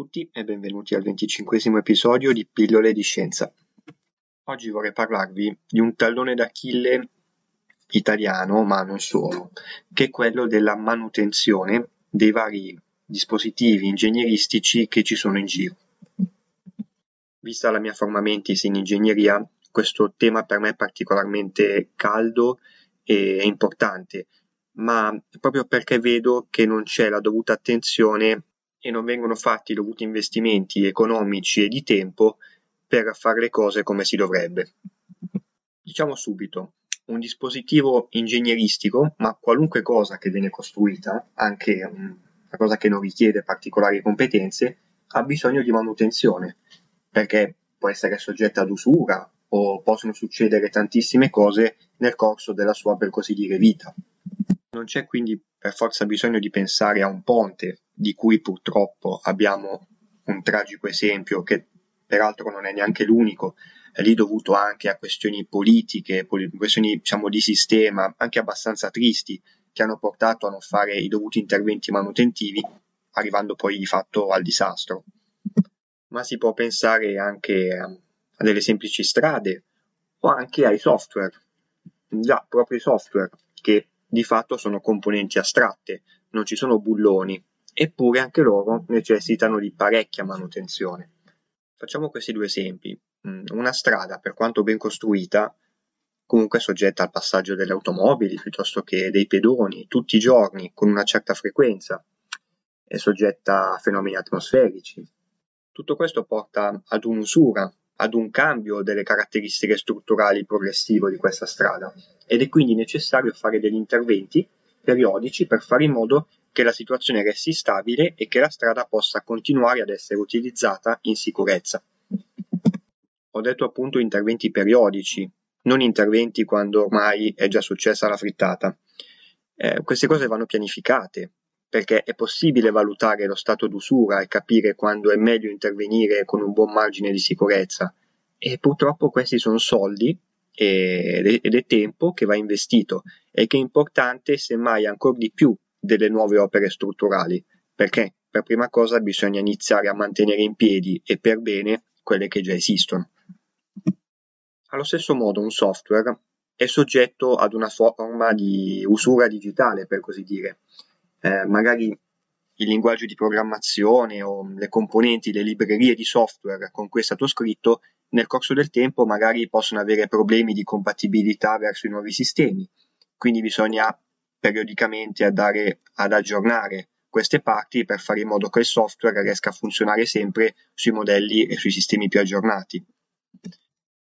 Tutti e benvenuti al venticinquesimo episodio di Pillole di Scienza. Oggi vorrei parlarvi di un tallone d'Achille italiano, ma non solo, che è quello della manutenzione dei vari dispositivi ingegneristici che ci sono in giro. Vista la mia forma mentis in ingegneria, questo tema per me è particolarmente caldo e importante, ma proprio perché vedo che non c'è la dovuta attenzione e non vengono fatti i dovuti investimenti economici e di tempo per fare le cose come si dovrebbe. Diciamo subito, un dispositivo ingegneristico, ma qualunque cosa che viene costruita, anche una cosa che non richiede particolari competenze, ha bisogno di manutenzione, perché può essere soggetta ad usura o possono succedere tantissime cose nel corso della sua, per così dire, vita. Non c'è quindi per forza bisogno di pensare a un ponte, di cui purtroppo abbiamo un tragico esempio che peraltro non è neanche l'unico, è lì dovuto anche a questioni politiche, questioni diciamo di sistema, anche abbastanza tristi, che hanno portato a non fare i dovuti interventi manutentivi, arrivando poi di fatto al disastro. Ma si può pensare anche a delle semplici strade o anche ai software, già proprio i software che di fatto sono componenti astratte, non ci sono bulloni, eppure anche loro necessitano di parecchia manutenzione. Facciamo questi due esempi. Mm, una strada, per quanto ben costruita, comunque è soggetta al passaggio delle automobili piuttosto che dei pedoni tutti i giorni con una certa frequenza, è soggetta a fenomeni atmosferici. Tutto questo porta ad un'usura ad un cambio delle caratteristiche strutturali progressivo di questa strada ed è quindi necessario fare degli interventi periodici per fare in modo che la situazione resti stabile e che la strada possa continuare ad essere utilizzata in sicurezza. Ho detto appunto interventi periodici, non interventi quando ormai è già successa la frittata. Eh, queste cose vanno pianificate, perché è possibile valutare lo stato d'usura e capire quando è meglio intervenire con un buon margine di sicurezza. E purtroppo questi sono soldi ed è tempo che va investito e che è importante semmai ancora di più delle nuove opere strutturali, perché per prima cosa bisogna iniziare a mantenere in piedi e per bene quelle che già esistono. Allo stesso modo un software è soggetto ad una forma di usura digitale, per così dire, eh, magari il linguaggio di programmazione o le componenti, le librerie di software con cui è stato scritto, nel corso del tempo magari possono avere problemi di compatibilità verso i nuovi sistemi. Quindi bisogna periodicamente andare ad aggiornare queste parti per fare in modo che il software riesca a funzionare sempre sui modelli e sui sistemi più aggiornati.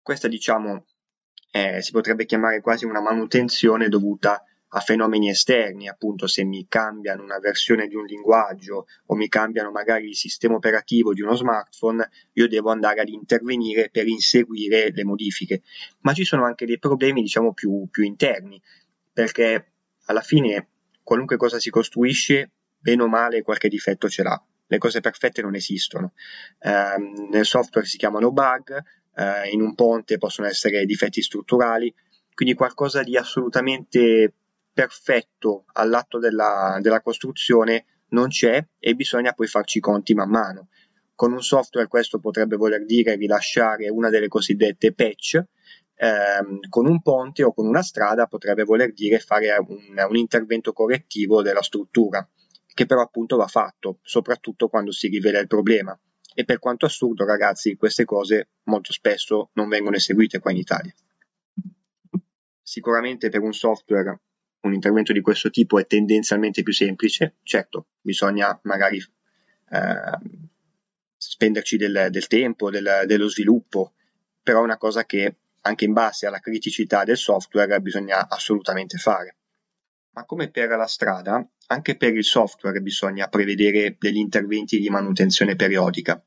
Questa, diciamo, eh, si potrebbe chiamare quasi una manutenzione dovuta a fenomeni esterni, appunto se mi cambiano una versione di un linguaggio o mi cambiano magari il sistema operativo di uno smartphone, io devo andare ad intervenire per inseguire le modifiche. Ma ci sono anche dei problemi, diciamo, più, più interni, perché alla fine qualunque cosa si costruisce, bene o male qualche difetto ce l'ha. Le cose perfette non esistono. Eh, nel software si chiamano bug, eh, in un ponte possono essere difetti strutturali, quindi qualcosa di assolutamente perfetto all'atto della, della costruzione non c'è e bisogna poi farci i conti man mano. Con un software questo potrebbe voler dire rilasciare una delle cosiddette patch, ehm, con un ponte o con una strada potrebbe voler dire fare un, un intervento correttivo della struttura, che però appunto va fatto, soprattutto quando si rivela il problema. E per quanto assurdo, ragazzi, queste cose molto spesso non vengono eseguite qua in Italia. Sicuramente per un software un intervento di questo tipo è tendenzialmente più semplice, certo, bisogna magari eh, spenderci del, del tempo, del, dello sviluppo, però è una cosa che anche in base alla criticità del software bisogna assolutamente fare. Ma come per la strada, anche per il software bisogna prevedere degli interventi di manutenzione periodica,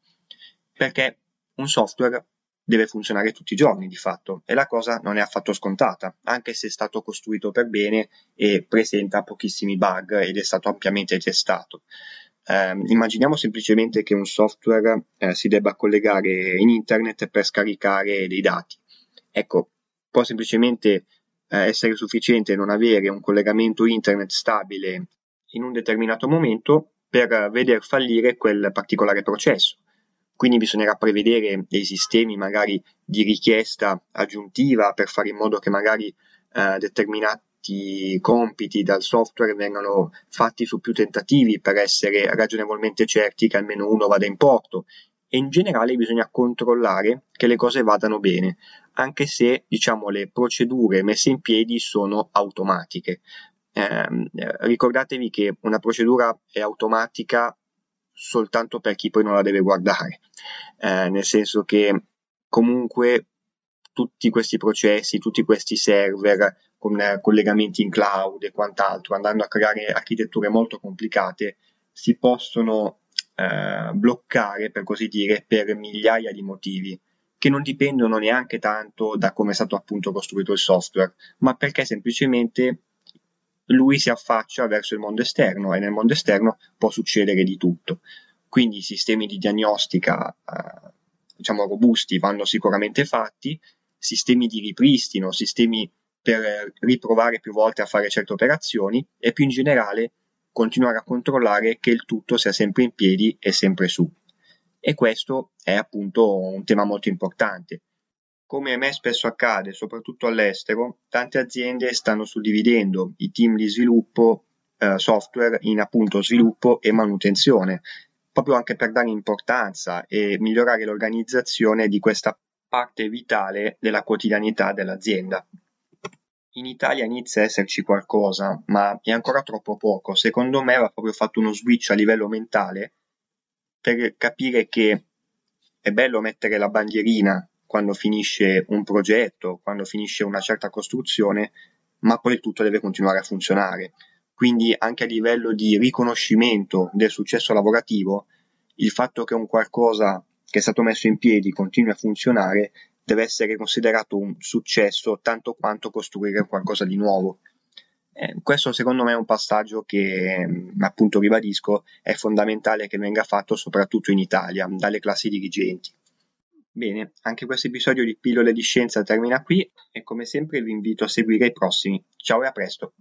perché un software deve funzionare tutti i giorni di fatto e la cosa non è affatto scontata, anche se è stato costruito per bene e presenta pochissimi bug ed è stato ampiamente testato. Eh, immaginiamo semplicemente che un software eh, si debba collegare in internet per scaricare dei dati. Ecco, può semplicemente eh, essere sufficiente non avere un collegamento internet stabile in un determinato momento per veder fallire quel particolare processo. Quindi bisognerà prevedere dei sistemi magari di richiesta aggiuntiva per fare in modo che magari eh, determinati compiti dal software vengano fatti su più tentativi per essere ragionevolmente certi che almeno uno vada in porto e in generale bisogna controllare che le cose vadano bene, anche se diciamo le procedure messe in piedi sono automatiche. Eh, ricordatevi che una procedura è automatica soltanto per chi poi non la deve guardare, eh, nel senso che comunque tutti questi processi, tutti questi server con eh, collegamenti in cloud e quant'altro, andando a creare architetture molto complicate, si possono eh, bloccare, per così dire, per migliaia di motivi che non dipendono neanche tanto da come è stato appunto costruito il software, ma perché semplicemente lui si affaccia verso il mondo esterno e nel mondo esterno può succedere di tutto. Quindi i sistemi di diagnostica, eh, diciamo robusti, vanno sicuramente fatti, sistemi di ripristino, sistemi per riprovare più volte a fare certe operazioni e più in generale continuare a controllare che il tutto sia sempre in piedi e sempre su. E questo è appunto un tema molto importante. Come a me spesso accade, soprattutto all'estero, tante aziende stanno suddividendo i team di sviluppo eh, software in appunto sviluppo e manutenzione, proprio anche per dare importanza e migliorare l'organizzazione di questa parte vitale della quotidianità dell'azienda. In Italia inizia a esserci qualcosa, ma è ancora troppo poco. Secondo me va proprio fatto uno switch a livello mentale per capire che è bello mettere la bandierina quando finisce un progetto, quando finisce una certa costruzione, ma poi tutto deve continuare a funzionare. Quindi anche a livello di riconoscimento del successo lavorativo, il fatto che un qualcosa che è stato messo in piedi continui a funzionare deve essere considerato un successo tanto quanto costruire qualcosa di nuovo. Eh, questo secondo me è un passaggio che, mm, appunto ribadisco, è fondamentale che venga fatto soprattutto in Italia, dalle classi dirigenti. Bene, anche questo episodio di Pillole di Scienza termina qui e come sempre vi invito a seguire i prossimi. Ciao e a presto!